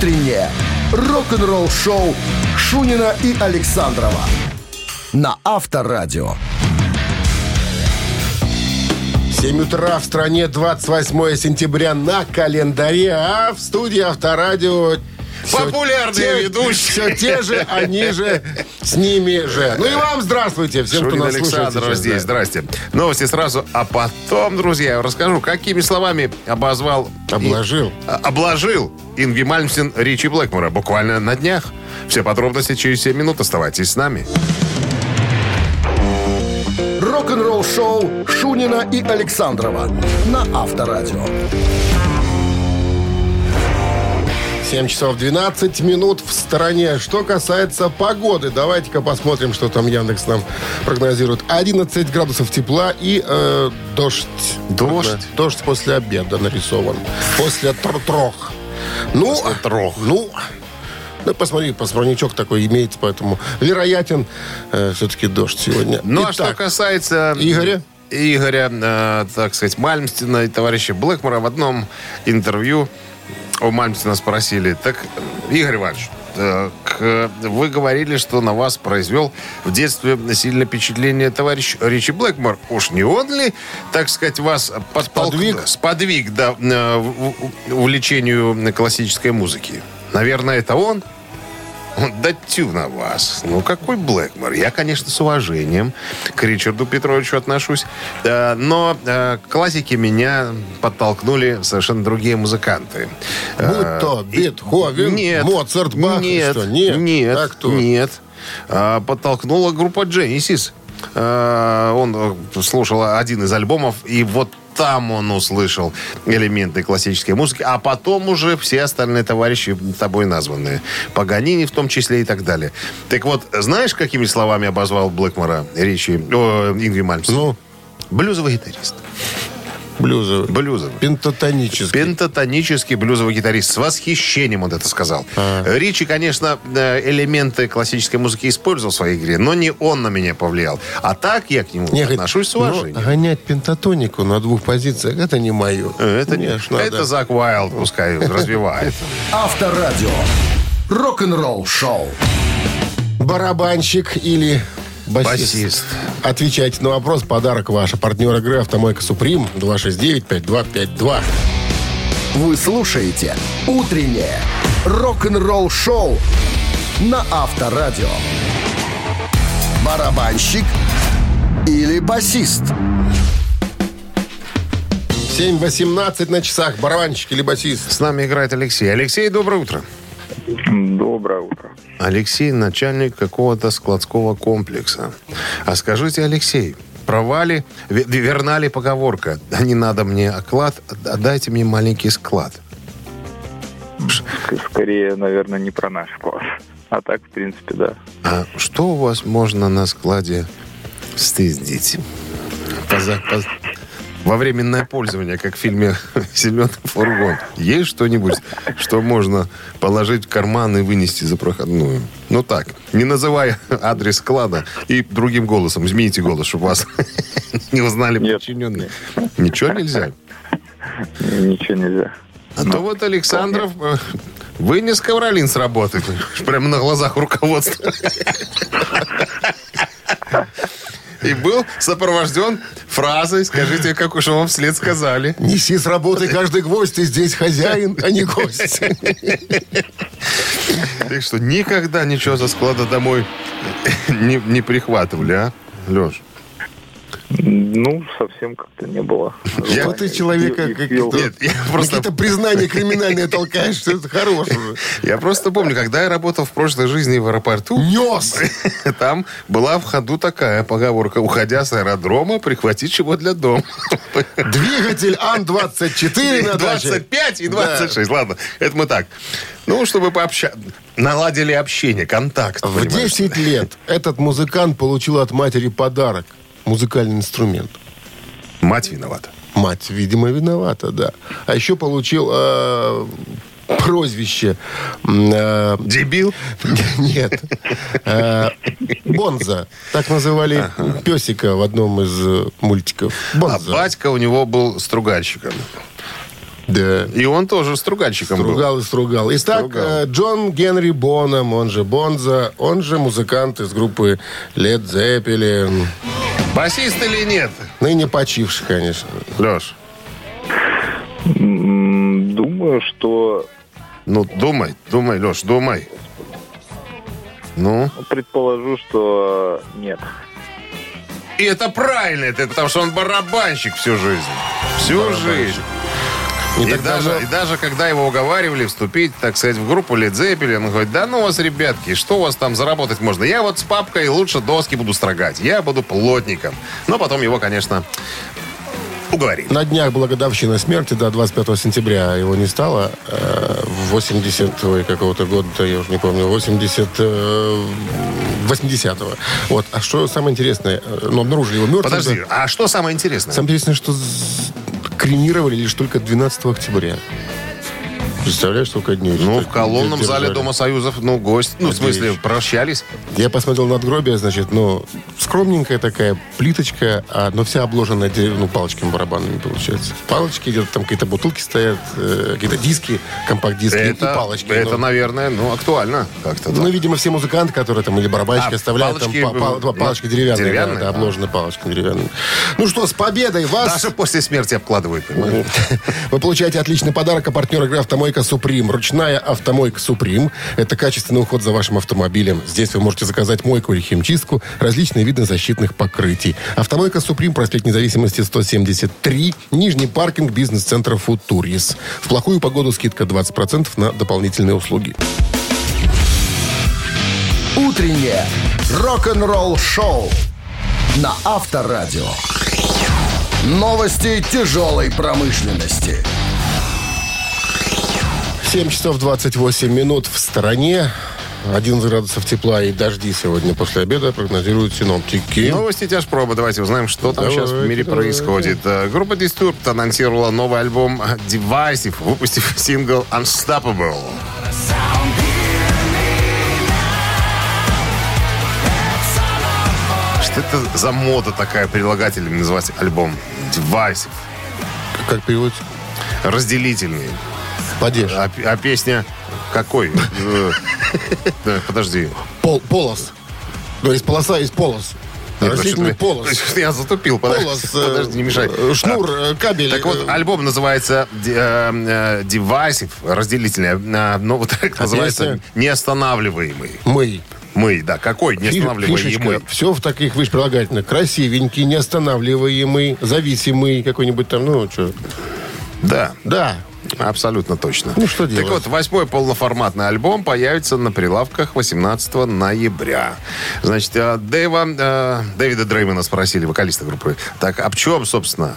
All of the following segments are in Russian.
утреннее рок-н-ролл-шоу Шунина и Александрова на Авторадио. 7 утра в стране, 28 сентября на календаре, а в студии Авторадио Популярные ведущие. Все те же, они же, с ними же. Ну и вам здравствуйте, всем, кто нас слушает Александров сейчас, здесь. Здрасте. Новости сразу, а потом, друзья, я расскажу, какими словами обозвал... Обложил. а- обложил Ингви Мальмсен Ричи Блэкмора буквально на днях. Все подробности через 7 минут. Оставайтесь с нами. Рок-н-ролл-шоу Шунина и Александрова на Авторадио. 7 часов 12 минут в стороне. Что касается погоды, давайте-ка посмотрим, что там Яндекс нам прогнозирует. 11 градусов тепла и э, дождь. Дождь? Дождь после обеда нарисован. После тр-трох. Ну, После трох. ну, ну, посмотри, посмотрничок такой имеется, поэтому вероятен э, все-таки дождь сегодня. Ну, а что Итак, касается... Игоря? Игоря, э, так сказать, Мальмстина и товарища Блэкмора в одном интервью у Мальмстина спросили, так, Игорь Иванович, так, э, вы говорили, что на вас произвел в детстве сильное впечатление товарищ Ричи Блэкмор. Уж не он ли, так сказать, вас подтолкнул- Сподвиг? сподвиг да, э, увлечению классической музыки? Наверное, это он? Да тю на вас. Ну, какой Блэкмор? Я, конечно, с уважением к Ричарду Петровичу отношусь. Э, Но э, к классике меня подтолкнули совершенно другие музыканты. Э, Будь то Бетховен, нет, Моцарт, Бах, нет, что, нет? нет, А кто? нет. Подтолкнула группа Genesis. Он слушал один из альбомов, и вот там он услышал элементы классической музыки, а потом уже все остальные товарищи тобой названные. Паганини в том числе и так далее. Так вот, знаешь, какими словами обозвал Блэкмора Ричи, о, Ингви Мальмс? Ну, Блюзовый гитарист. Блюзовый. Блюзовый. Пентатонический. Пентатонический блюзовый гитарист. С восхищением он это сказал. А. Ричи, конечно, э, элементы классической музыки использовал в своей игре, но не он на меня повлиял. А так я к нему Не, отношусь с уважением. ну, гонять пентатонику на двух позициях, это не мое. Э, это, не- это. Зак Уайлд пускай развивает. Авторадио. Рок-н-ролл-шоу. Барабанщик или басист? Басист. Отвечайте на вопрос. Подарок ваш. Партнер игры «Автомойка Суприм» 269-5252. Вы слушаете «Утреннее рок-н-ролл-шоу» на Авторадио. Барабанщик или басист? 7.18 на часах. Барабанщик или басист? С нами играет Алексей. Алексей, доброе утро. Доброе утро. Алексей, начальник какого-то складского комплекса. А скажите, Алексей, права ли, ве- верна ли поговорка «Не надо мне оклад, дайте мне маленький склад»? Ск- Скорее, наверное, не про наш класс. А так, в принципе, да. А что у вас можно на складе стыздить? Во временное пользование, как в фильме «Зеленый фургон». Есть что-нибудь, что можно положить в карман и вынести за проходную? Ну так, не называя адрес склада и другим голосом. Измените голос, чтобы вас не узнали Нет. подчиненные. Ничего нельзя? Ничего нельзя. А то вот Александров э, вынес ковролин с работы. Прямо на глазах руководства. И был сопровожден фразой «Скажите, как уж вам вслед сказали». Неси с работы каждый гвоздь, ты здесь хозяин, а не гость. Так что никогда ничего со склада домой не, не прихватывали, а, Леш? Ну, совсем как-то не было. Я- Вот ты человека И- и как пил. Нет, я просто, Какие-то признания криминальные толкаешь, что это хорош уже. я просто помню, когда я работал в прошлой жизни в аэропорту, Нес! Там была в ходу такая поговорка. Уходя с аэродрома, прихвати чего для дома. Двигатель Ан-24 на даче. 25 и 26. Ладно, это мы так. Ну, чтобы пообщаться. Наладили общение, контакт. В понимаешь? 10 лет этот музыкант получил от матери подарок. Музыкальный инструмент. Мать виновата. Мать, видимо, виновата, да. А еще получил э, прозвище. э, Дебил. Нет. Э, Бонза. Так называли песика в одном из э, мультиков. А Бонза. батька у него был стругальщиком. Да. И он тоже стругальщиком был. Стругал и стругал. Итак, Стругал. э, Джон Генри Боном, он же Бонза, он же музыкант из группы Led Zeppelin. Басист или нет? Ныне почивший, конечно. Леш, М, Думаю, что ну думай, думай, Леш, думай. Ну, предположу, что нет. и это правильно, это потому что он барабанщик всю жизнь. Всю жизнь. Не И даже, давно- и даже когда его уговаривали вступить, так сказать, в группу Led Zeppelin, он говорит, да ну вас, ребятки, что у вас там заработать можно? Я вот с папкой лучше доски буду строгать, я буду плотником. Но потом его, конечно, уговорили. На днях была годовщина смерти, да, 25 сентября его не стало. Э, В 80 ой, какого-то года, я уже не помню, 80... э, 80-го. Вот. А что самое интересное? э, Ну, обнаружили его мертвым. Подожди, а что самое интересное? Самое интересное, что кремировали лишь только 12 октября. Представляешь, сколько дней? Ну, в колонном держали. зале Дома Союзов, ну, гость, ну, в смысле, прощались. Я посмотрел надгробие, значит, ну, скромненькая такая плиточка, а, но вся обложенная дерев- ну, палочками барабанными, получается. Палочки, где-то там какие-то бутылки стоят, э, какие-то диски, компакт-диски и Это, палочки. это, ну. наверное, ну, актуально как-то. Ну, да. видимо, все музыканты, которые там или барабанщики А, оставляют, палочки, там па- па- ну, палочки деревянные, деревянные? да, да, А. обложенные палочками деревянными. Ну что, с победой вас! Даже после смерти обкладывают, понимаешь? Вы получаете отличный подарок от партнера игры «Автомойка Суприм». Ручная «Автомойка Суприм» — это качественный уход за вашим автомобилем. Здесь вы можете заказать мойку или химчистку, различные виды защитных покрытий. «Автомойка Суприм», проспект Независимости, 173, Нижний паркинг бизнес-центра «Футурис». В плохую погоду скидка 20% на дополнительные услуги. Утреннее рок-н-ролл-шоу на Авторадио. Новости тяжелой промышленности. 7 часов 28 минут в стороне. 11 градусов тепла и дожди сегодня после обеда прогнозируют синоптики. Новости тяжпроба. Давайте узнаем, что там Давайте, сейчас в мире давайте. происходит. Э, Группа Disturbed анонсировала новый альбом Divisive, выпустив сингл Unstoppable. Что это за мода такая прилагательным называть альбом? Divisive. Как переводится? Разделительный. Падеж. А, а песня какой? Э, да, Подожди. Пол, полос. Ну, есть полоса, есть полос. Нет, Растительный что-то- полос. Я затупил. Полос, э, подожди, не мешай. э, Шнур, э, кабель. Так вот, э, альбом называется э, э, Divisive, разделительный. э, Ну, вот так называется песня? неостанавливаемый. Мы. Мы, да, какой неостанавливаемый? Все в таких, видишь, прилагательных. Красивенький, неостанавливаемый, зависимый какой-нибудь там, ну, что. Да, Да. Абсолютно точно. Ну, что Так делать? вот, восьмой полноформатный альбом появится на прилавках 18 ноября. Значит, э, Дэйва, э, Дэвида Дреймона спросили, вокалиста группы, так, об чем, собственно,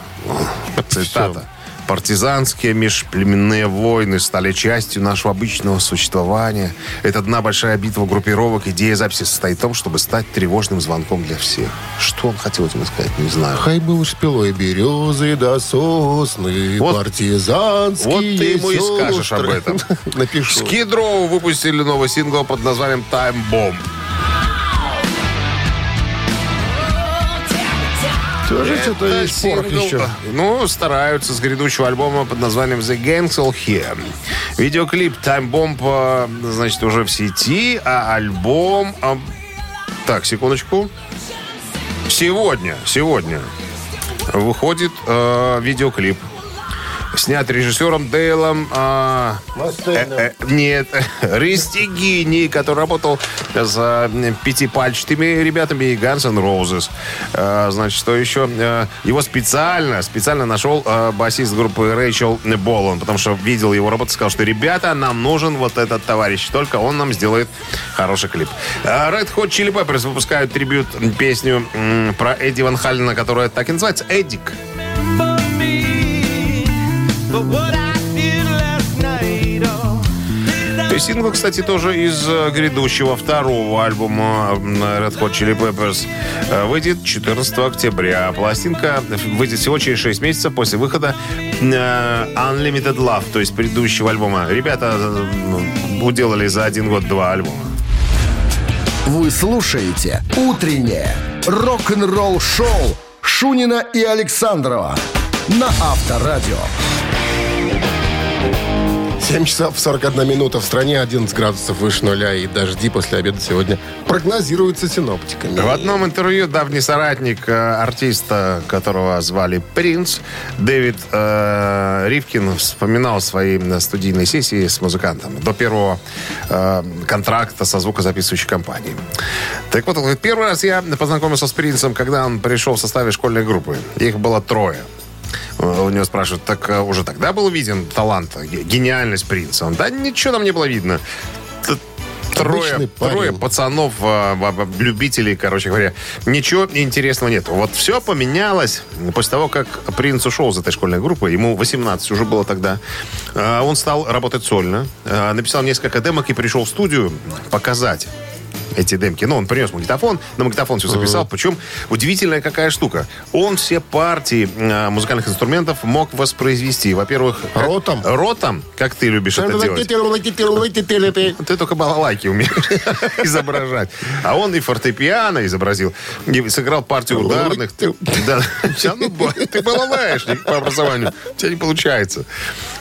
цитата, Партизанские межплеменные войны стали частью нашего обычного существования. Это одна большая битва группировок. Идея записи состоит в том, чтобы стать тревожным звонком для всех. Что он хотел этим сказать, не знаю. Хай был шпилой березы до сосны, Вот- партизанские Вот ты ему и скажешь об этом. Напишу. Row выпустили новый сингл под названием Time Bomb. Тоже что-то есть порох еще. Ну, стараются с грядущего альбома под названием The Gangs All Here. Видеоклип Time Bomb, э, значит, уже в сети, а альбом... а, Так, секундочку. Сегодня, сегодня выходит э, видеоклип. Снят режиссером Дейлом... э, э, э, нет, Ристигини, который работал за пятипальчатыми ребятами и Guns N' Roses. Э, значит, что еще? Э, его специально, специально нашел э, басист группы Рэйчел Болон, потому что видел его работу, сказал, что ребята, нам нужен вот этот товарищ, только он нам сделает хороший клип. Э, Red Hot Chili Peppers выпускают трибют песню про Эдди Ван Халлена, которая так и называется «Эдик». И сингл, кстати, тоже из э, грядущего второго альбома Red Hot Chili Peppers э, выйдет 14 октября. Пластинка выйдет всего через 6 месяцев после выхода э, Unlimited Love, то есть предыдущего альбома. Ребята уделали за один год два альбома. Вы слушаете «Утреннее рок-н-ролл-шоу» Шунина и Александрова на Авторадио. 7 часов 41 минута в стране, 11 градусов выше нуля и дожди после обеда сегодня прогнозируются синоптиками. В одном интервью давний соратник э, артиста, которого звали Принц, Дэвид э, Ривкин вспоминал свои э, студийные сессии с музыкантом до первого э, контракта со звукозаписывающей компанией. Так вот, первый раз я познакомился с Принцем, когда он пришел в составе школьной группы. Их было трое. У него спрашивают, так э, уже тогда был виден талант, ге- гениальность принца? Он, да ничего там не было видно. Трое, трое пацанов, а, а, а, любителей, короче говоря. Ничего интересного нет. Вот все поменялось после того, как принц ушел из этой школьной группы. Ему 18 уже было тогда. А, Он стал работать сольно. А, Написал несколько демок и пришел в студию показать эти демки. Ну, он принес магнитофон, на магнитофон все записал. Причем удивительная какая штука. Он все партии э, музыкальных инструментов мог воспроизвести. Во-первых... как- Ротом? Ротом, как ты любишь это делать. Ты только балалайки умеешь изображать. А он и фортепиано изобразил, и сыграл партию ударных. Ты- Да, ну, ты балалаешник по образованию. У тебя не получается.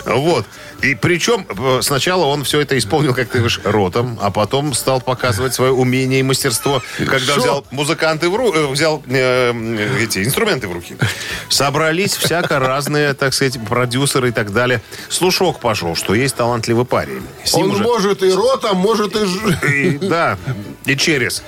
Вот. И причем э, сначала он все это исполнил, как ты говоришь, ротом, а потом стал показывать свое умение и мастерство, когда Шо? взял музыканты в ру- э, взял э, эти инструменты в руки. Собрались всяко разные, так сказать, продюсеры и так далее. Слушок пошел, что есть талантливый парень. Он уже- может и ротом, может и... и, да, и через.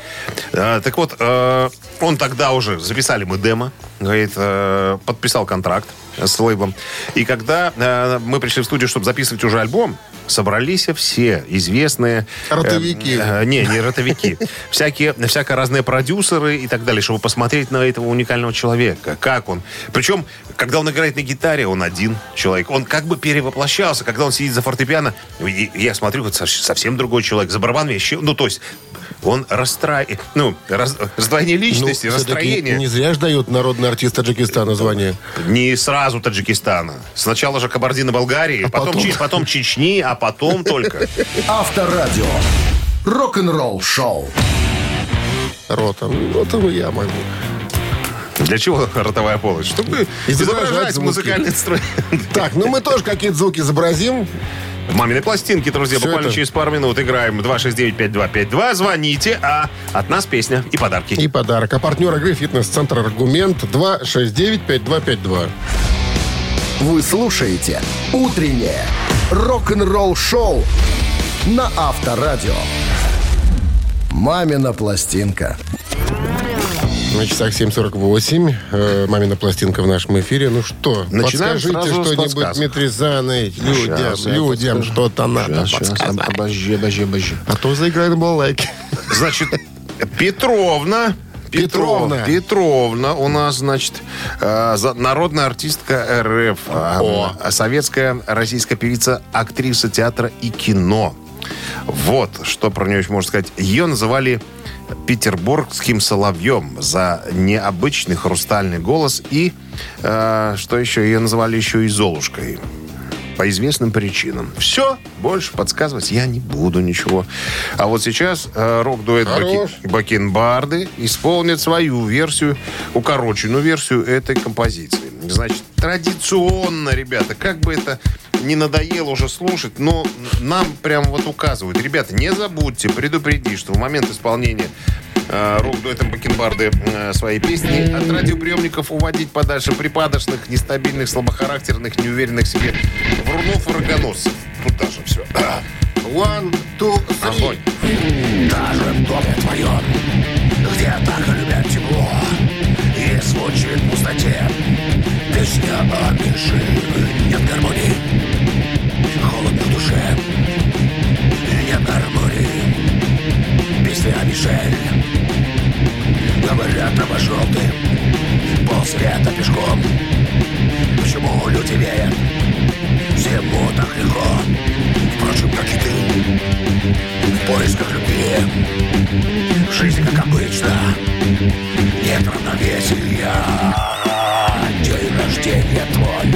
А, так вот, э, он тогда уже, записали мы демо, говорит, э, подписал контракт с лейблом. И когда э, мы пришли в студию, чтобы записывать уже альбом, собрались все известные... э, Ротовики. э, не, не ротовики. Всякие, всяко разные продюсеры и так далее, чтобы посмотреть на этого уникального человека. Как он. Причем, когда он играет на гитаре, он один человек. Он как бы перевоплощался. Когда он сидит за фортепиано, я смотрю, вот совсем другой человек. За барабан еще... Ну, то есть, он расстраивает... Ну, раз- раздвоение Ну, личности, всё-таки расстроение. Не зря ж дают народный артист Таджикистана звание. Не сразу Таджикистана. Сначала же Кабардино-Болгарии, потом, потом? Чи- потом Чечни, а потом только. Авторадио. Рок-н-ролл шоу. Ротом. Ротом я могу. Для чего ротовая полость? Чтобы Изображать изображать музыкальный инструмент. Так, ну мы тоже какие-то звуки изобразим. Мамины пластинки, друзья. Всё Буквально это? через пару минут играем 269-5252. Звоните, а от нас песня и подарки. И подарок. А партнер игры «Фитнес-центр Аргумент» 269-5252. Вы слушаете «Утреннее рок-н-ролл-шоу» на Авторадио. «Мамина пластинка». На часах 7.48. Э, мамина пластинка в нашем эфире. Ну что, Начинаем подскажите что-нибудь. Митризаны, людям, людям что-то надо подсказать. обожди, обожди, обожди. А то заиграем балалайки. Значит, Петровна. Петровна. Петровна. У нас, значит, э, народная артистка РФ. э, э, Советская российская певица, актриса театра и кино. Вот, что про нее еще можно сказать. Ее называли петербургским соловьем за необычный хрустальный голос и, э, что еще, ее называли еще и Золушкой по известным причинам. Все, больше подсказывать я не буду ничего. А вот сейчас э, рок-дуэт. Баки- Бакенбарды исполнит свою версию, укороченную версию этой композиции. Значит, традиционно, ребята, как бы это не надоело уже слушать, но нам прям вот указывают. Ребята, не забудьте предупредить, что в момент исполнения э, рок-дуэтом Бакенбарды э, своей песни от радиоприемников уводить подальше припадочных, нестабильных, слабохарактерных, неуверенных в себе врунов и рогоносцев. Тут даже все. One, two, three. Огонь. Даже в доме твоем, где так любят тепло И звучит в пустоте Песня о меньше Нет гармонии душе Нет гармонии Песня Мишель. Говорят, пошел ты Полсвета пешком. Почему люди верят Всему так легко? Впрочем, как и ты в поисках любви. Жизнь, как обычно, нет равновесия. День рождения твой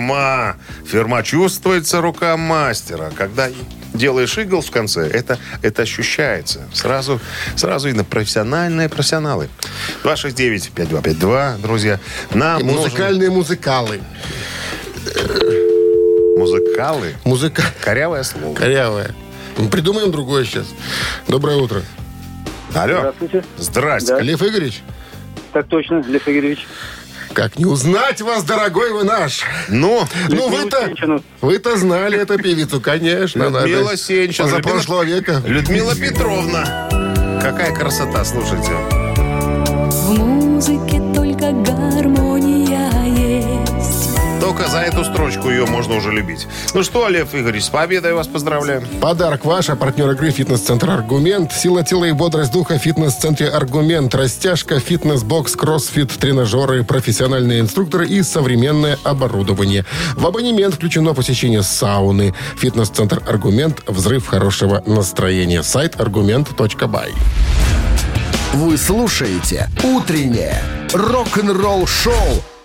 ферма. Ферма чувствуется рука мастера. Когда делаешь игл в конце, это, это ощущается. Сразу, сразу видно профессиональные профессионалы. 269-5252, друзья. Нам И нужен- Музыкальные музыкалы. Музыкалы. Музыка... Корявое слово. Корявая. Ну, Придумаем другое сейчас. Доброе утро. Алло. Здравствуйте. Здрасте. Лев Игоревич, Так точно, Лев Игоревич. Как не узнать вас, дорогой вы наш? Ну, Ну, вы-то, вы-то знали эту певицу, конечно. Людмила Сенчина. Позапрошлого века. Людмила Петровна. Какая красота, слушайте. В музыке только гармония. Только за эту строчку ее можно уже любить. Ну что, Лев Игоревич, с победой вас поздравляем. Подарок ваш, а партнер игры «Фитнес-центр Аргумент». Сила тела и бодрость духа в фитнес-центре «Аргумент». Растяжка, фитнес-бокс, кроссфит, тренажеры, профессиональные инструкторы и современное оборудование. В абонемент включено посещение сауны. Фитнес-центр «Аргумент». Взрыв хорошего настроения. Сайт аргумент.бай. Вы слушаете «Утреннее рок-н-ролл-шоу»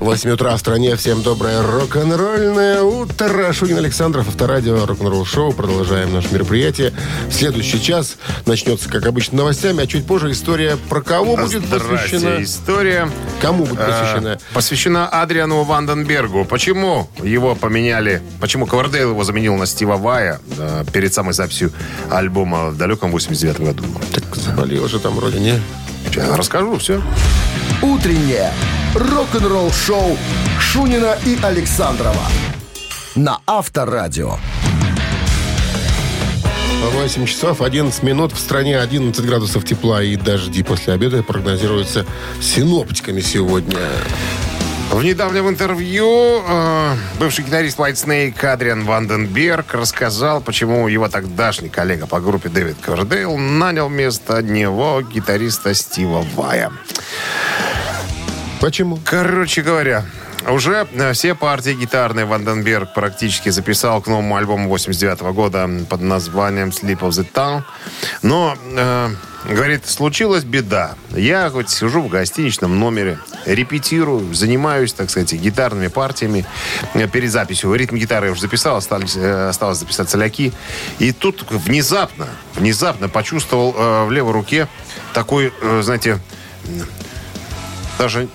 8 утра в стране. Всем доброе рок-н-ролльное утро. Шунин Александров, Авторадио, рок-н-ролл шоу. Продолжаем наше мероприятие. Следующий час начнется, как обычно, новостями, а чуть позже история про кого будет Здрасте. посвящена. История Кому будет э, посвящена? посвящена Адриану Ванденбергу. Почему его поменяли? Почему Ковардейл его заменил на Стива Вая э, перед самой записью альбома в далеком 89 году? Так заболел же там вроде, не? Сейчас расскажу все. «Утреннее рок-н-ролл-шоу» Шунина и Александрова на Авторадио. 8 часов 11 минут. В стране 11 градусов тепла и дожди после обеда прогнозируются синоптиками сегодня. В недавнем интервью э, бывший гитарист White Snake Адриан Ванденберг рассказал, почему его тогдашний коллега по группе Дэвид Ковердейл нанял вместо него гитариста Стива Вая. Почему? Короче говоря, уже э, все партии гитарные Ванденберг практически записал к новому альбому 89 года под названием Sleep of the Town. Но, э, говорит, случилась беда. Я хоть сижу в гостиничном номере, репетирую, занимаюсь, так сказать, гитарными партиями э, перед записью. Ритм гитары я уже записал, остались, э, осталось записать соляки. И тут внезапно, внезапно почувствовал э, в левой руке такой, э, знаете, даже,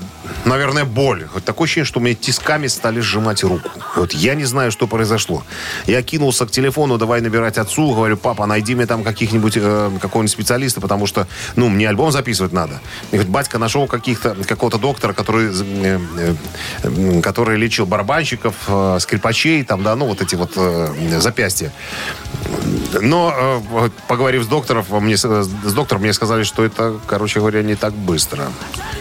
наверное, боль. Вот такое ощущение, что мне тисками стали сжимать руку. Вот я не знаю, что произошло. Я кинулся к телефону, давай набирать отцу. Говорю, папа, найди мне там каких-нибудь, э, какого-нибудь специалиста, потому что, ну, мне альбом записывать надо. И говорит, батька нашел каких-то, какого-то доктора, который, э, э, э, который лечил барабанщиков, э, скрипачей, там, да, ну, вот эти вот э, запястья. Но, э, поговорив с доктором, мне, с с доктором, мне сказали, что это, короче говоря, не так быстро.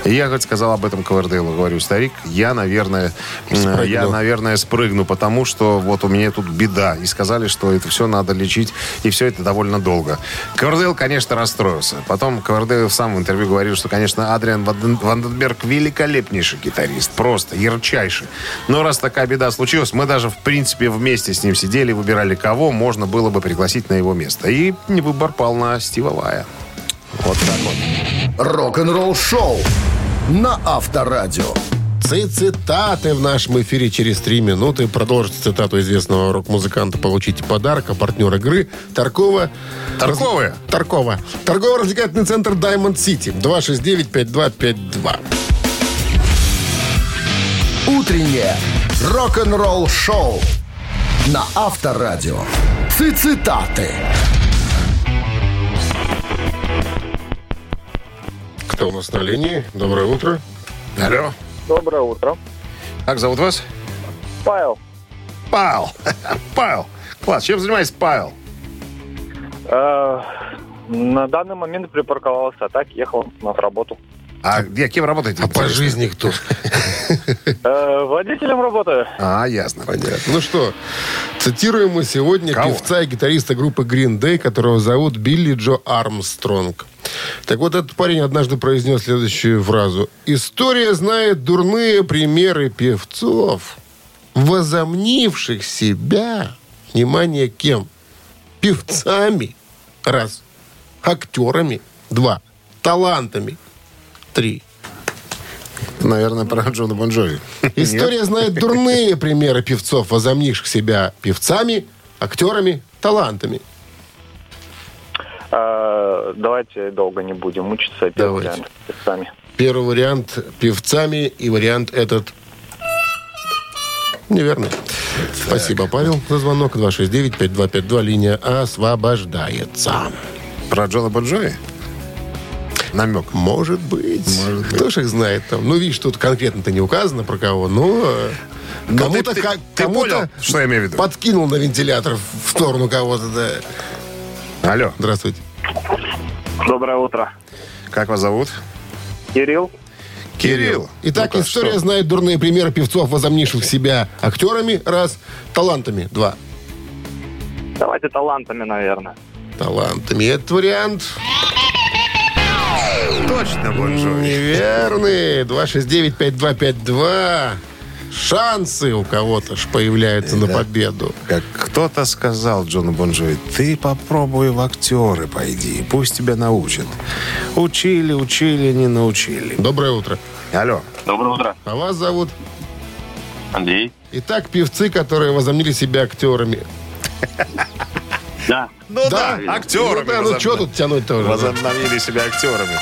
И я, говорит, сказал об этом Ковердейлу. Говорю, старик, я, наверное, э, Спрыгну. я, наверное, спрыгну, потому что вот у меня тут беда. И сказали, что это все надо лечить, и все это довольно долго. Ковердейл, конечно, расстроился. Потом Ковердейл сам в интервью говорил, что, конечно, Адриан Ванден- Ванденберг великолепнейший гитарист. Просто ярчайший. Но раз такая беда случилась, мы даже, в принципе, вместе с ним сидели, выбирали, кого можно было бы пригласить на его место. И выбор пал на Стива Вая. Вот так вот. Рок-н-ролл-шоу на Авторадио. Цитаты в нашем эфире через три минуты. Продолжите цитату известного рок-музыканта. Получите подарок. А партнер игры Таркова. Тарковые? Таркова. Торгово-развлекательный центр Diamond City. 269-5252. Утреннее рок-н-ролл-шоу на Авторадио. Цитаты. Кто у нас на линии? Доброе утро. Алло. Доброе утро. Как зовут вас? Павел. Павел. Павел. Класс. Чем занимается Павел? Э, на данный момент припарковался, а так ехал на работу. А где, кем работаете? А по жизни кто? Э, водителем работаю. А, ясно. Понятно. Ну что, цитируем мы сегодня Кого? певца и гитариста группы Green Day, которого зовут Билли Джо Армстронг. Так вот, этот парень однажды произнес следующую фразу. «История знает дурные примеры певцов, возомнивших себя, внимание, кем? Певцами, раз, актерами, два, талантами, три, наверное, про Джона Бонжови. История знает дурные примеры певцов, возомнивших себя певцами, актерами, талантами. А, давайте долго не будем мучиться. Первый Давайте. вариант певцами. Первый вариант певцами и вариант этот неверный. Спасибо, Павел, за звонок. 269-5252, линия освобождается. Про Джона Бонжови? Намек. Может быть. Кто ж их знает там? Ну, видишь, тут конкретно-то не указано про кого, но... э, Кому-то, ты- ты- как- ты кому-то понял, что я имею в виду? подкинул на вентилятор в сторону кого-то, да. Алло, Здравствуйте. Доброе утро. как вас зовут? Кирилл. Кирилл. Итак, Ну-ка, история что? знает дурные примеры певцов, возомнивших себя актерами, раз, талантами, два. Давайте талантами, наверное. Талантами. Этот вариант Точно Бонжови. неверный. 269-5252. Шансы у кого-то ж появляются на победу. Как кто-то сказал Джону Бонжови, ты попробуй в актеры пойди, пусть тебя научат. Учили, учили, не научили. Доброе утро. Алло. Доброе утро. А вас зовут? Андрей. Итак, певцы, которые возомнили себя актерами. Да. Ну да, актерами. Ну, да, ну что тут тянуть тоже? да? Возобновили себя актерами.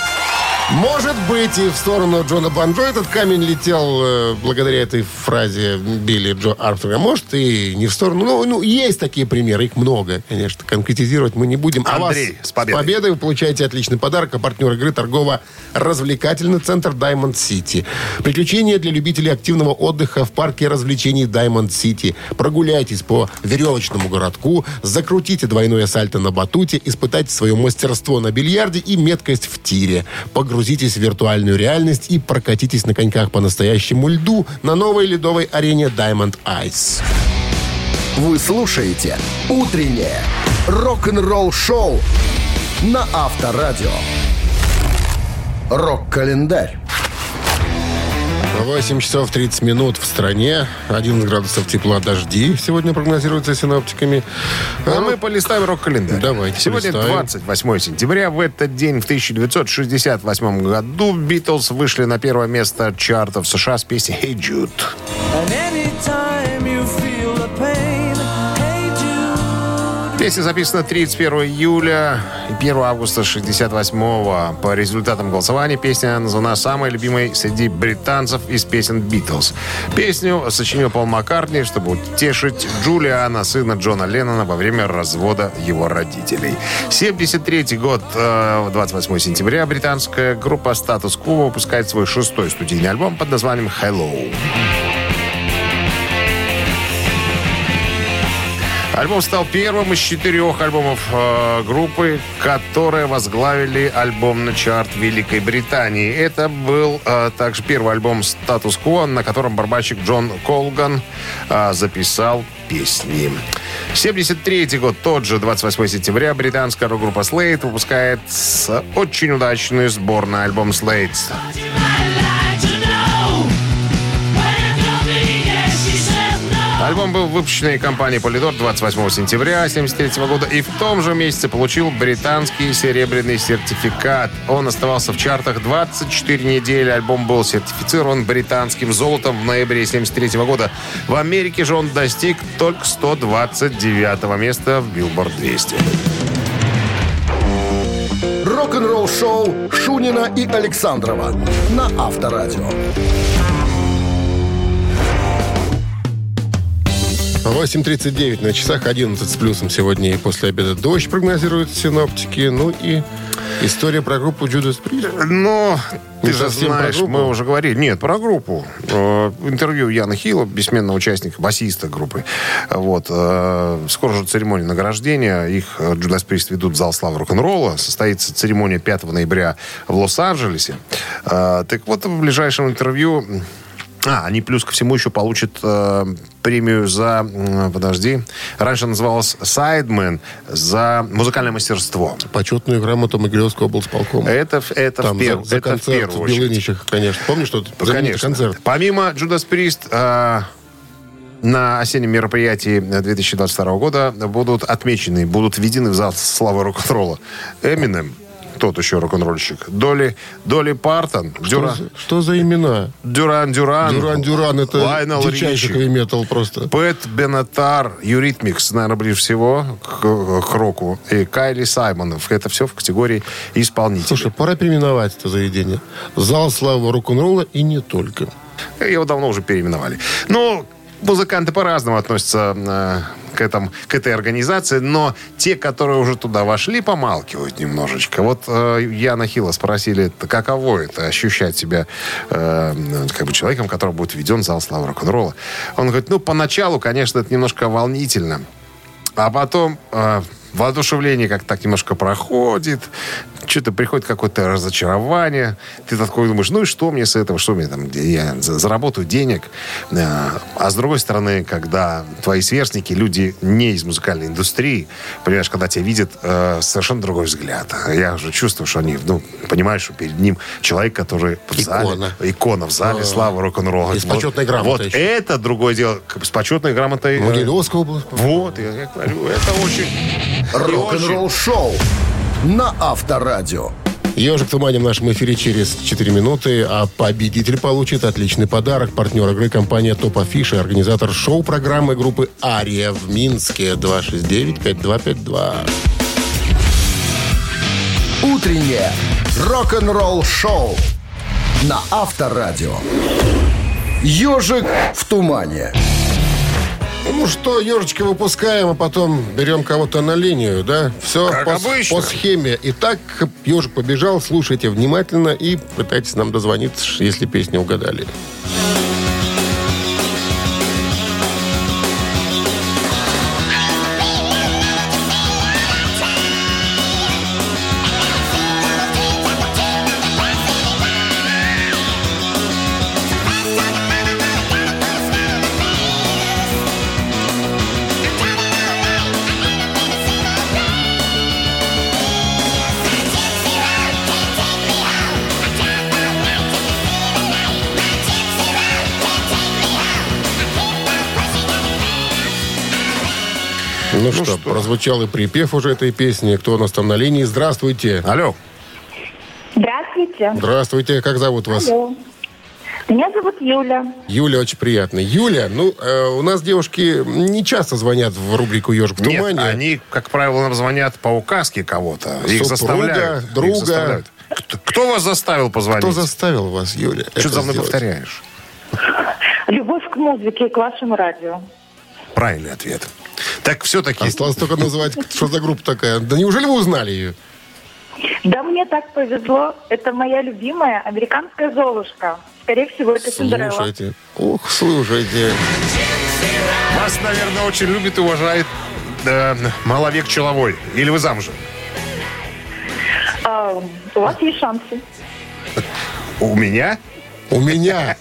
Может быть, и в сторону Джона Банджо этот камень летел э, благодаря этой фразе Билли Джо Армстронга. Может, и не в сторону. Ну, ну, есть такие примеры, их много, конечно. Конкретизировать мы не будем. А Андрей, вас с победой. вы получаете отличный подарок. А партнер игры торгово-развлекательный центр Diamond City. Приключения для любителей активного отдыха в парке развлечений Diamond City. Прогуляйтесь по веревочному городку, закрутите двойное сальто на батуте, испытайте свое мастерство на бильярде и меткость в тире. Погрузитесь в виртуальную реальность и прокатитесь на коньках по настоящему льду на новой ледовой арене Diamond Ice. Вы слушаете «Утреннее рок-н-ролл-шоу» на Авторадио. Рок-календарь. 8 часов 30 минут в стране, 11 градусов тепла дожди сегодня прогнозируется синоптиками. А мы полистаем рок-календарь. Давайте Сегодня полистаем. 28 сентября. В этот день, в 1968 году, Битлз вышли на первое место чартов США с песней «Hey Jude». Песня записана 31 июля и 1 августа 68 По результатам голосования песня названа самой любимой среди британцев из песен «Битлз». Песню сочинил Пол Маккартни, чтобы утешить Джулиана, сына Джона Леннона, во время развода его родителей. 73 год, э, 28 сентября, британская группа «Статус Quo» выпускает свой шестой студийный альбом под названием «Hello». Альбом стал первым из четырех альбомов э, группы, которые возглавили альбомный чарт Великой Британии. Это был э, также первый альбом «Статус Quo», на котором барабанщик Джон Колган э, записал песни. 73 год, тот же 28 сентября, британская рок-группа Slade выпускает очень удачный сборный альбом Slade. Альбом был выпущен компанией Polydor 28 сентября 1973 года и в том же месяце получил британский серебряный сертификат. Он оставался в чартах 24 недели. Альбом был сертифицирован британским золотом в ноябре 1973 года. В Америке же он достиг только 129 места в Billboard 200. Рок-н-ролл-шоу Шунина и Александрова на Авторадио. 8.39 на часах, 11 с плюсом сегодня и после обеда дождь прогнозируют синоптики. Ну и история про группу Judas Priest. Но ты Не же знаешь, мы уже говорили. Нет, про группу. Э, Интервью Яна Хилла, бессменного участника, басиста группы. Вот. э, Скоро же церемония награждения. Их э, Judas Priest ведут в зал славы рок-н-ролла. Состоится церемония 5 ноября в Лос-Анджелесе. Э, Так вот, в ближайшем интервью... А, они плюс ко всему еще получат э, премию за, м, подожди, раньше называлась Sideman, за музыкальное мастерство. Почетную грамоту Могилевского облсполкома. Это, это, Там в, перв- за, за это в первую очередь. Белыничах, конечно. Помнишь, что это Конечно. концерт? Помимо Judas Priest, э, на осеннем мероприятии 2022 года будут отмечены, будут введены в зал славы рок-н-ролла Эминем, тот еще рок-н-ролльщик. Доли, Доли Партон, Что Дюра, за- Что за имена? Duran Duran, Duran Duran, это Лайонел дичайший метал просто. Пэт Бенатар, Eurythmics, наверное, ближе всего к, к року, и Карли Саймон. Это все в категории исполнителей. Слушай, пора переименовать это заведение. Зал славы рок-н-ролла и не только. Его давно уже переименовали. Ну, музыканты по-разному относятся э, к, этому, к этой организации, но те, которые уже туда вошли, помалкивают немножечко. Вот э, Яна Хилла спросили, каково это ощущать себя э, как бы человеком, который будет введен в зал славы рок-н-ролла. Он говорит, ну, поначалу, конечно, это немножко волнительно, а потом э, воодушевление как так немножко проходит, что-то приходит какое-то разочарование. Ты такой думаешь, ну и что мне с этого, что мне там, я за- заработаю денег. Э, А с другой стороны, когда твои сверстники, люди не из музыкальной индустрии, понимаешь, когда тебя видят, э, совершенно другой взгляд. Я уже чувствую, что они, ну, понимаешь, что перед ним человек, который в зале, Икона. икона в зале, слава рок-н-ролла. С почетной грамотой Вот еще. это другое дело. С почетной грамотой. э, Могилевского было. вот, я, я говорю, это очень... Рок-н-ролл шоу на Авторадио. Ежик в тумане в нашем эфире через 4 минуты, а победитель получит отличный подарок. Партнер игры компания Топ Афиши, организатор шоу-программы группы Ария в Минске 269-5252. Утреннее рок-н-ролл шоу на Авторадио. Ежик в тумане. Ну что, ежечка выпускаем, а потом берем кого-то на линию, да? Все Как по, обычно. по схеме. Итак, ежик побежал, слушайте внимательно и пытайтесь нам дозвониться, если песню угадали. Ну, что, прозвучал и припев уже этой песни. Кто у нас там на линии? Здравствуйте. Алло. Здравствуйте. Здравствуйте. Как зовут вас? Алло. Меня зовут Юля. Юля, очень приятно. Юля, ну, э, у нас девушки не часто звонят в рубрику «Ежик в Нет, тумане». они, как правило, нам звонят по указке кого-то. Их Супруга, заставляют. Их друга. заставляют. Кто, кто вас заставил позвонить? Кто заставил вас, Юля? Что за мной сделать? повторяешь? Любовь к музыке и к вашему радио. Правильный ответ. Так все-таки... Осталось только назвать, что за группа такая. Да неужели вы узнали ее? Да мне так повезло. Это моя любимая американская Золушка. Скорее всего, это Синдерелла. Слушайте. Ух, слушайте. Вас, наверное, очень любит и уважает э, маловек Человой. Или вы замужем? А, у вас есть шансы. У меня? У меня.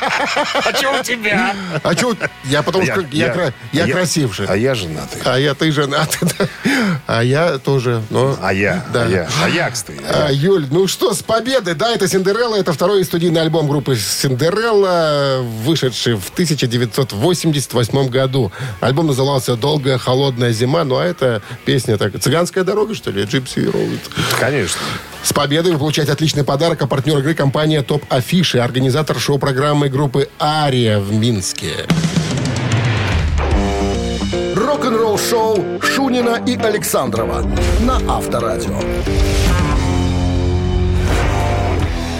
А что у тебя? А что? Я потому что я, кра- я а. А я женатый. А я ты женат. да. А я тоже. но- А я? Да. А я? А я, кстати. А, Юль, ну что, с победой, да, это Синдерелла, это второй студийный альбом группы Синдерелла, вышедший в 1988 году. Альбом назывался «Долгая холодная зима», ну а это песня так, «Цыганская дорога», что ли, «Джипси Роуд». Конечно. С победой вы получаете отличный подарок, а партнер игры компания «Топ Афиши», организатор шоу-программы группы «Ария» в Минске. Рок-н-ролл шоу Шунина и Александрова на Авторадио.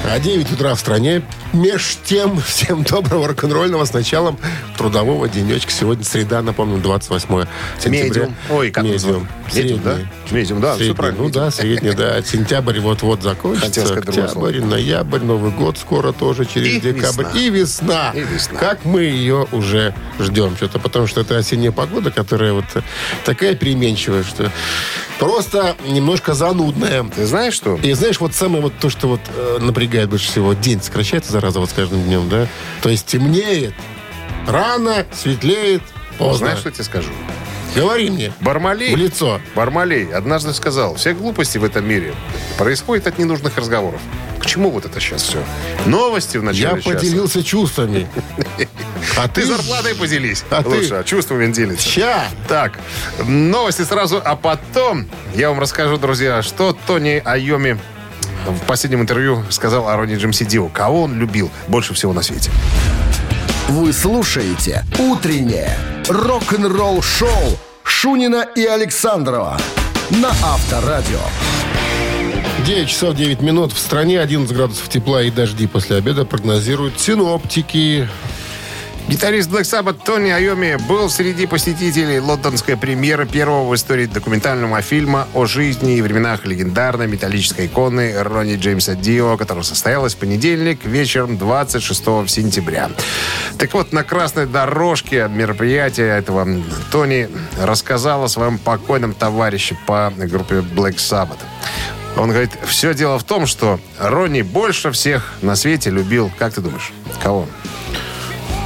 А 9 утра в стране. Меж тем, всем доброго рок-н-ролльного с началом трудового денечка. Сегодня среда, напомню, 28 сентября. Medium. Ой, как Medium. Medium, да? Medium, да, Средний. правильно, Ну да, средний, да. Сентябрь вот-вот закончится. Октябрь, ноябрь, Новый год скоро тоже через И декабрь. весна. И весна. И весна. Как мы ее уже ждем. Что-то потому что это осенняя погода, которая вот такая переменчивая, что просто немножко занудная. Ты знаешь что? И знаешь, вот самое вот то, что вот э, напрягает больше всего, день сокращается, зараза, вот с каждым днем, да? То есть темнеет, рано, светлеет, поздно. Знаешь, что я тебе скажу? Говори мне. Бармалей. В лицо. Бармалей однажды сказал, все глупости в этом мире происходят от ненужных разговоров. К чему вот это сейчас все? Новости в начале Я часа. поделился чувствами. А Ты зарплатой поделись. А ты- Лучше, а чувствами делиться. Ща! Так, новости сразу, а потом я вам расскажу, друзья, что Тони Айоми в последнем интервью сказал о Ронни Джемси Дио. Кого он любил больше всего на свете. Вы слушаете «Утреннее рок-н-ролл-шоу» Шунина и Александрова на Авторадио. 9 часов 9 минут. В стране 11 градусов тепла и дожди после обеда прогнозируют синоптики. Гитарист Black Sabbath Тони Айоми был среди посетителей лондонской премьеры первого в истории документального фильма о жизни и временах легендарной металлической иконы Ронни Джеймса Дио, которая состоялась в понедельник вечером 26 сентября. Так вот, на красной дорожке мероприятия этого Тони рассказал о своем покойном товарище по группе Black Sabbath. Он говорит, все дело в том, что Ронни больше всех на свете любил, как ты думаешь, кого?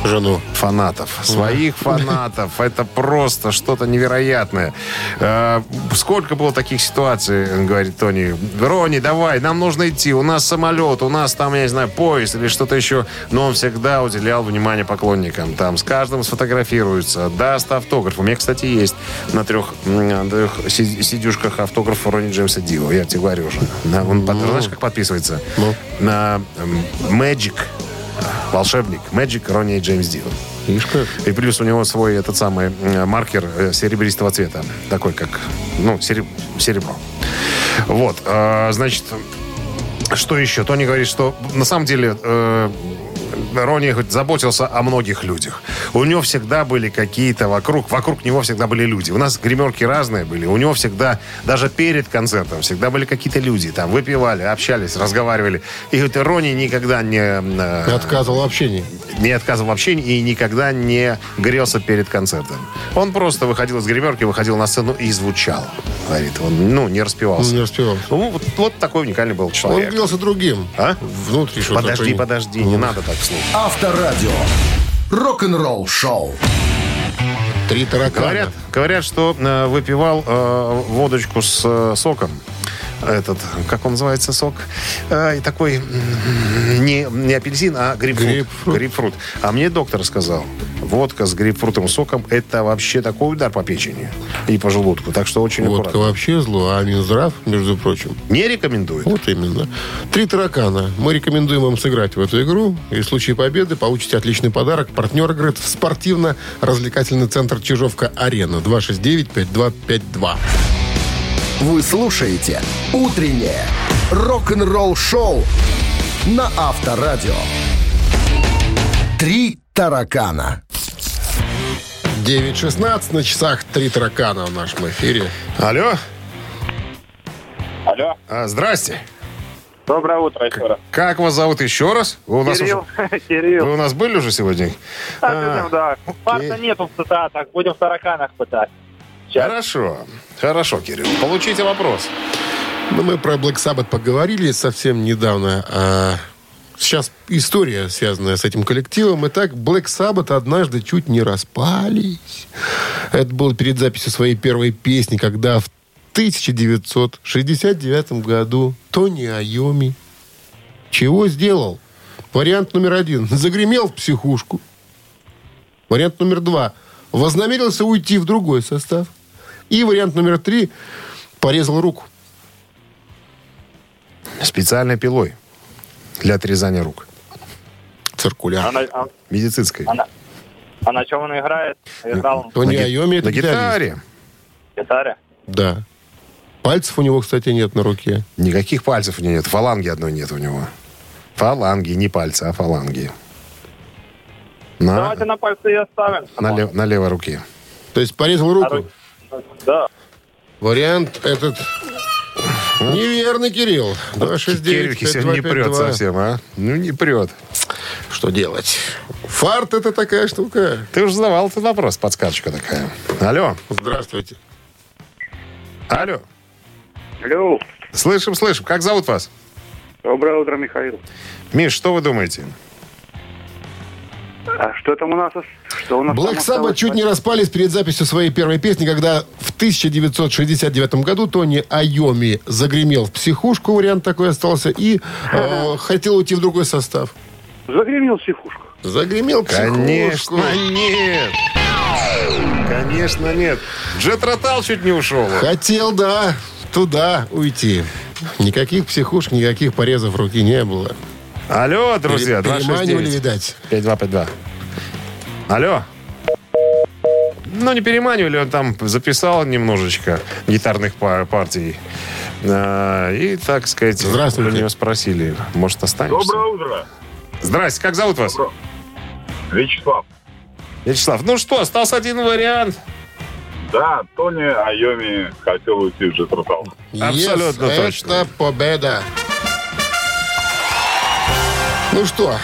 Жену. фанатов, своих фанатов. Это просто что-то невероятное. Э, Сколько было таких ситуаций, говорит Тони. Рони, давай, нам нужно идти. У нас самолет, у нас там, я не знаю, поезд или что-то еще. Но он всегда уделял внимание поклонникам. Там с каждым сфотографируется, даст автограф. У меня, кстати, есть на трех, м, трех си- сидюшках автограф Рони Джеймса Дио. Я тебе говорю уже. На- Он, под- знаешь, как подписывается? Ну. На Magic волшебник Magic Ронни Джеймс Дио. Видишь как? И плюс у него свой этот самый э, маркер э, серебристого цвета. Такой, как, ну, сереб- серебро. Вот, э, значит, что еще? Тони говорит, что на самом деле э, Ронни хоть заботился о многих людях. У него всегда были какие-то вокруг, вокруг него всегда были люди. У нас гримерки разные были. У него всегда, даже перед концертом, всегда были какие-то люди. Там выпивали, общались, разговаривали. И говорит, Ронни никогда не... э, Ты отказывал в общении. не отказывал в общении и никогда не грелся перед концертом. Он просто выходил из гримерки, выходил на сцену и звучал. Говорит, он, ну, не Он распевался. не распевал. Ну, вот, вот такой уникальный был Он человек. грелся другим. А? Внутри что-то. Подожди, подожди, не надо так вслух. Авторадио. Рок-н-ролл шоу. Три таракана. Говорят, говорят, что э, выпивал э, водочку с э, соком. Этот, как он называется, сок? Э, и такой не, не апельсин, а грейпфрут. Грейпфрут. Грейпфрут. А мне доктор сказал, водка с грейпфрутовым соком это вообще такой удар по печени и по желудку. Так что очень Водка аккуратно. вообще зло, а Минздрав, между прочим. Не рекомендую. Вот именно. Три таракана. Мы рекомендуем вам сыграть в эту игру. И в случае победы получите отличный подарок. Партнер игры – спортивно-развлекательный центр «Чижовка-Арена». 269-5252. Вы слушаете «Утреннее рок-н-ролл шоу» на Авторадио. Три таракана. 9.16 на часах. Три таракана в нашем эфире. Алло, Алло. а, здрасте. Доброе утро еще раз. Как вас зовут еще раз? Вы у нас, Кирилл. уже- Кирилл. вы у нас были уже сегодня? А, да. Парта нету в цитатах. Будем в тараканах пытать. Сейчас. Хорошо, хорошо, Кирилл. Получите вопрос. Ну, мы про Black Sabbath поговорили совсем недавно. А сейчас история, связанная с этим коллективом. Итак, Black Sabbath однажды чуть не распались. Это было перед записью своей первой песни, когда в 1969 году Тони Айоми чего сделал? Вариант номер один. Загремел в психушку. Вариант номер два. Вознамерился уйти в другой состав. И вариант номер три. Порезал руку. Специальной пилой для отрезания рук. Циркуляр. А на, а- Медицинской. а на- а на чем он играет? Играл Тони На Айоми это На гитаре. гитаре. Да. Пальцев у него, кстати, нет на руке. Никаких пальцев у него нет. Фаланги одной нет у него. Фаланги, не пальцы, а фаланги. На, Давайте на пальцы и оставим. на, лев- на левой руке. То есть порезал А руку. Да. Вариант этот неверный, Кирилл. 269 Кирюхи сегодня не прет совсем, а? Ну, не прет. Что делать? Фарт это такая штука. Ты уже задавал этот вопрос, подсказочка такая. Алло, Здравствуйте. алло. Алло. Слышим, слышим. Как зовут вас? Доброе утро, Михаил. Миш, что вы думаете? А что там у нас? Что у нас Black Sabbath чуть не распались перед записью своей первой песни, когда в 1969 году Тони Айоми загремел в психушку, вариант такой остался, и э, хотел уйти в другой состав. Загремел психушка. Загремел психушку. Конечно нет. Конечно нет. Джет Ротал чуть не ушел. Хотел, да, туда уйти. Никаких психушек, никаких порезов руки не было. Алло, друзья, Пере- Переманивали, 269. видать. 5252. Алло. Ну, не переманивали, он там записал немножечко гитарных па- партий. А, И, так сказать, Здравствуйте. у него спросили, может, останешься? Доброе утро. Здрасте, как зовут вас? Вячеслав. Вячеслав, ну что, остался один вариант. Да, Тони Айоми хотел уйти в Джетротал. Абсолютно Yes, точно. Это победа. Ну что,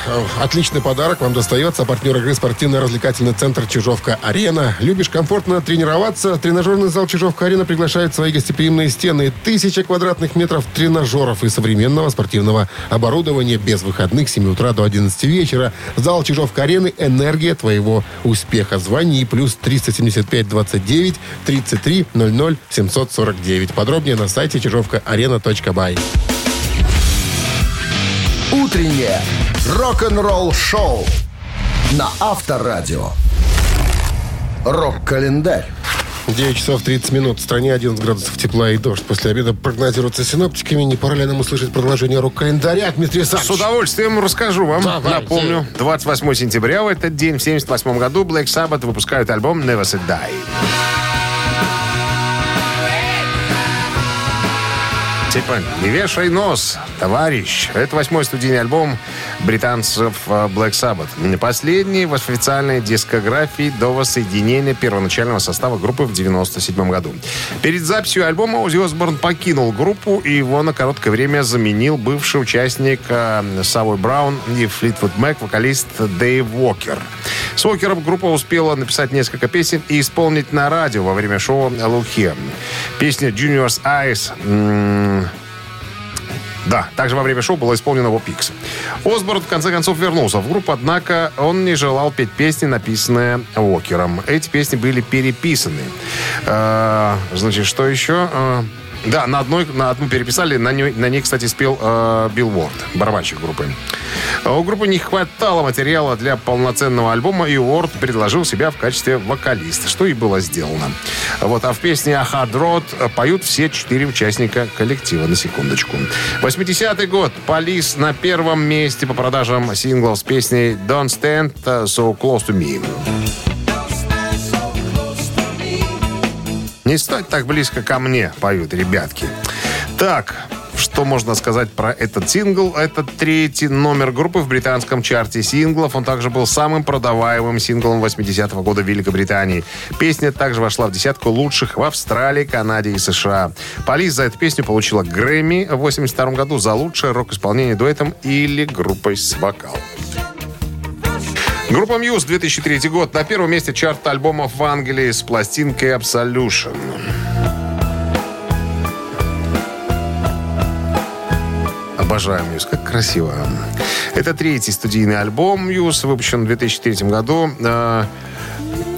отличный подарок вам достается. Партнер игры спортивно-развлекательный центр «Чижовка-Арена». Любишь комфортно тренироваться? Тренажерный зал «Чижовка-Арена» приглашает свои гостеприимные стены. Тысяча квадратных метров тренажеров и современного спортивного оборудования без выходных с 7 утра до 11 вечера. Зал «Чижовка-Арены» – энергия твоего успеха. Звони плюс 375 29 33 00 749. Подробнее на сайте чижовкаарена.бай. Утреннее рок-н-ролл-шоу на Авторадио. Рок-календарь. 9 часов 30 минут. В стране 11 градусов тепла и дождь. После обеда прогнозируется синоптиками. Не пора ли нам услышать продолжение рок-календаря, Дмитрий С Александрович? удовольствием расскажу вам. Давайте. Напомню, 28 сентября в этот день, в 78 году, Black Sabbath выпускают альбом Never Say Die. Типа, не вешай нос, товарищ. Это восьмой студийный альбом британцев э, Black Sabbath. Последний в официальной дискографии до воссоединения первоначального состава группы в 97 году. Перед записью альбома Оззи Осборн покинул группу, и его на короткое время заменил бывший участник э, Савой Браун и Флитвуд Мэк, вокалист Дэйв Уокер. С Уокером группа успела написать несколько песен и исполнить на радио во время шоу «Look Here». Песня «Junior's Eyes» да, также во время шоу было исполнено его Пикс. Осборн в конце концов вернулся в группу, однако он не желал петь песни, написанные Уокером. Эти песни были переписаны. Э, значит, что еще? Да, на, одной, на одну переписали, на ней, на ней кстати, спел э, Билл Уорд, барабанщик группы. А У группы не хватало материала для полноценного альбома, и Уорд предложил себя в качестве вокалиста, что и было сделано. Вот, а в песне «A Hard Road» поют все четыре участника коллектива, на секундочку. 80-й год. Полис на первом месте по продажам синглов с песней «Don't Stand So Close to Me». Не стать так близко ко мне, поют ребятки. Так, что можно сказать про этот сингл? Это третий номер группы в британском чарте синглов. Он также был самым продаваемым синглом 80-го года в Великобритании. Песня также вошла в десятку лучших в Австралии, Канаде и США. Полис за эту песню получила Грэмми в 82 году за лучшее рок-исполнение дуэтом или группой с вокалом. Группа Muse, 2003 год. На первом месте чарта альбомов в Англии с пластинкой Absolution. Обожаю Мьюз, как красиво. Это третий студийный альбом Мьюз, выпущен в 2003 году.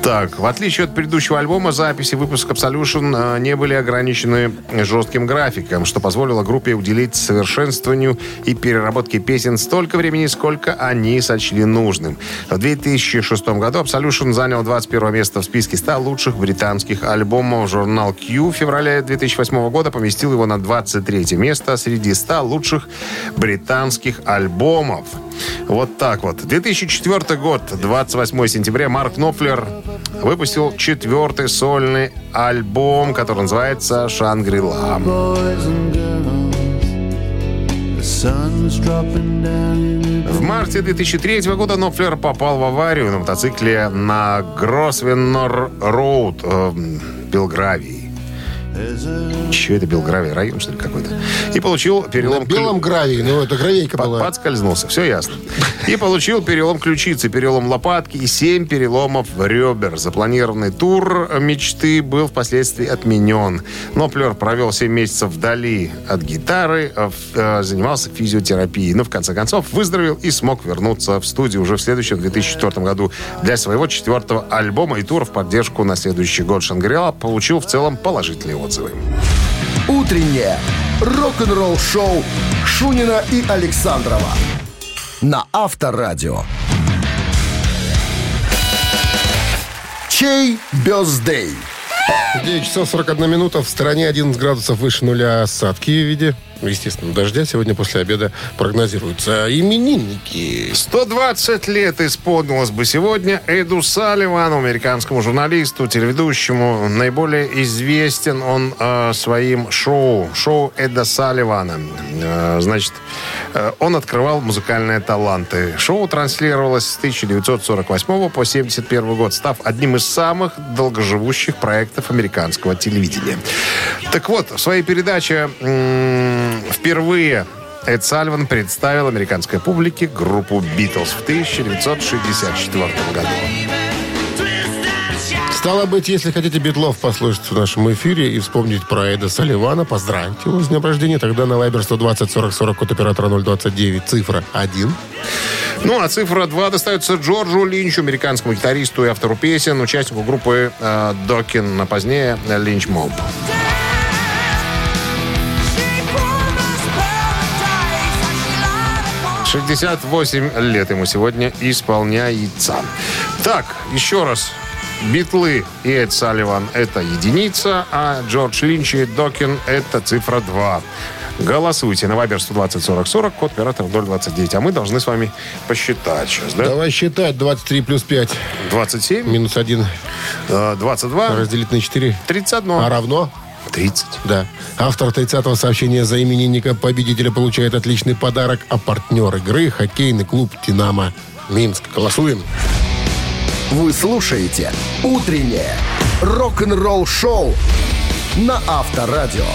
Так, в отличие от предыдущего альбома, записи выпуска Absolution э, не были ограничены жестким графиком, что позволило группе уделить совершенствованию и переработке песен столько времени, сколько они сочли нужным. В 2006 году Absolution занял 21 место в списке 100 лучших британских альбомов. Журнал Q в феврале 2008 года поместил его на 23 место среди 100 лучших британских альбомов. Вот так вот. 2004 год, 28 сентября, Марк Knopfler выпустил четвертый сольный альбом, который называется «Шангрила». В марте 2003 года Нофлер попал в аварию на мотоцикле на Гросвеннор Роуд э, в Белгравии. Че это Белгравия? Район, что ли, какой-то? И получил перелом... На белом гравии, ну это гравейка Под- была. Подскользнулся, все ясно. И получил перелом ключицы, перелом лопатки и семь переломов ребер. Запланированный тур мечты был впоследствии отменен. Ноплер провел 7 месяцев вдали от гитары, э, э, занимался физиотерапией. Но в конце концов выздоровел и смог вернуться в студию уже в следующем 2004 году для своего четвертого альбома и тура в поддержку на следующий год Шангрила получил в целом положительные отзывы. Утреннее рок-н-ролл-шоу Шунина и Александрова на Авторадио. Чей бездей? 9 часов 41 минута. В стране 11 градусов выше нуля осадки в виде естественно, дождя. Сегодня после обеда прогнозируются именинники. 120 лет исполнилось бы сегодня Эду Салливану, американскому журналисту, телеведущему. Наиболее известен он э, своим шоу, шоу Эда Салливана. Э, значит, э, он открывал музыкальные таланты. Шоу транслировалось с 1948 по 1971 год, став одним из самых долгоживущих проектов американского телевидения. Так вот, в своей передаче м, впервые Эд Сальван представил американской публике группу «Битлз» в 1964 году. Стало быть, если хотите Битлов послушать в нашем эфире и вспомнить про Эда Салливана, поздравьте его с днем рождения. Тогда на Viber 120 40 40 код оператора 029, цифра 1. Ну, а цифра 2 достается Джорджу Линчу, американскому гитаристу и автору песен, участнику группы э, Докин, а позднее Линч Моб. 68 лет ему сегодня исполняется. Так, еще раз. Битлы и Эд Салливан – это единица, а Джордж Линч и Докин – это цифра 2. Голосуйте на Вайбер 120 40 40, код оператор 029. А мы должны с вами посчитать сейчас, да? Давай считать. 23 плюс 5 27, минус 1 э, 22, разделить на 4. 31, А равно? 30. Да. Автор 30-го сообщения за именинника победителя получает отличный подарок, а партнер игры – хоккейный клуб «Динамо» Минск. Голосуем. Вы слушаете «Утреннее рок-н-ролл-шоу» на Авторадио.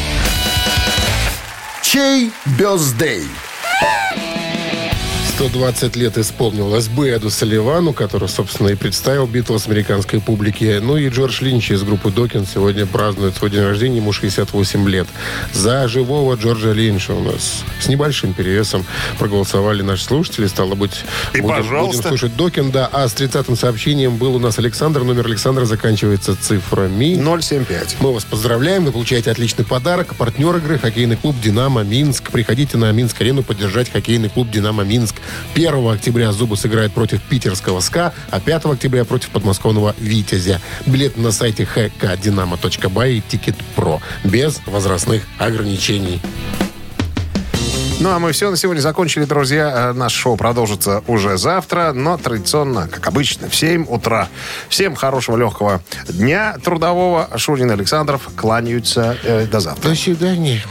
Чей бездей? 120 лет исполнилось бы Эду Салливану, который, собственно, и представил Битлз американской публике. Ну и Джордж Линч из группы Докин сегодня празднует свой день рождения, ему 68 лет. За живого Джорджа Линча у нас с небольшим перевесом проголосовали наши слушатели. Стало быть, И будем, пожалуйста. будем слушать Докин, да. А с 30-м сообщением был у нас Александр. Номер Александра заканчивается цифрами. 075. Мы вас поздравляем, вы получаете отличный подарок. Партнер игры хоккейный клуб «Динамо Минск». Приходите на Минск-арену поддержать хоккейный клуб «Динамо Минск». 1 октября «Зубры» сыграет против питерского «СКА», а 5 октября против подмосковного «Витязя». Билет на сайте hkdinamo.by и «TicketPro». Без возрастных ограничений. Ну, а мы все на сегодня закончили, друзья. Э, Наш шоу продолжится уже завтра, но традиционно, как обычно, в 7 утра. Всем хорошего, легкого дня трудового. Шунин и Александров кланяются э, до завтра. До свидания.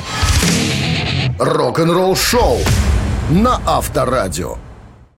Рок-н-ролл-шоу на Авторадио.